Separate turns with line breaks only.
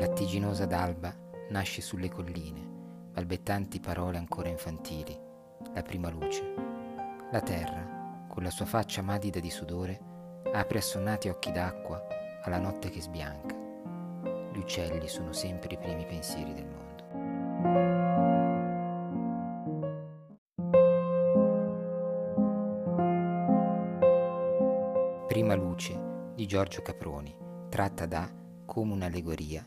lattiginosa d'alba nasce sulle colline, balbettanti parole ancora infantili, la prima luce. La terra, con la sua faccia madida di sudore, apre assonnati occhi d'acqua alla notte che sbianca. Gli uccelli sono sempre i primi pensieri del mondo. Prima luce di Giorgio Caproni, tratta da Come un'allegoria